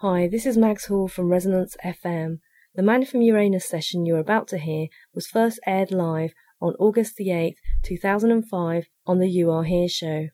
Hi, this is Mags Hall from Resonance FM. The Man from Uranus session you're about to hear was first aired live on August the 8th, 2005 on the You Are Here show.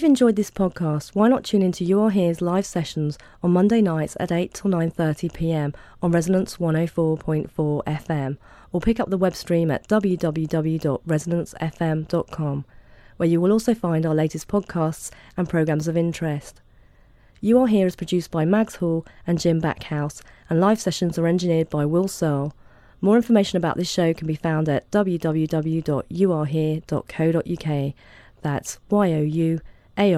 You've enjoyed this podcast, why not tune into You Here's live sessions on Monday nights at 8 till 9:30 p.m. on Resonance 104.4 FM or pick up the web stream at www.resonancefm.com where you will also find our latest podcasts and programs of interest. You Are Here is produced by Mags Hall and Jim Backhouse and live sessions are engineered by Will Searle. More information about this show can be found at www.youarehere.co.uk. That's Y O U A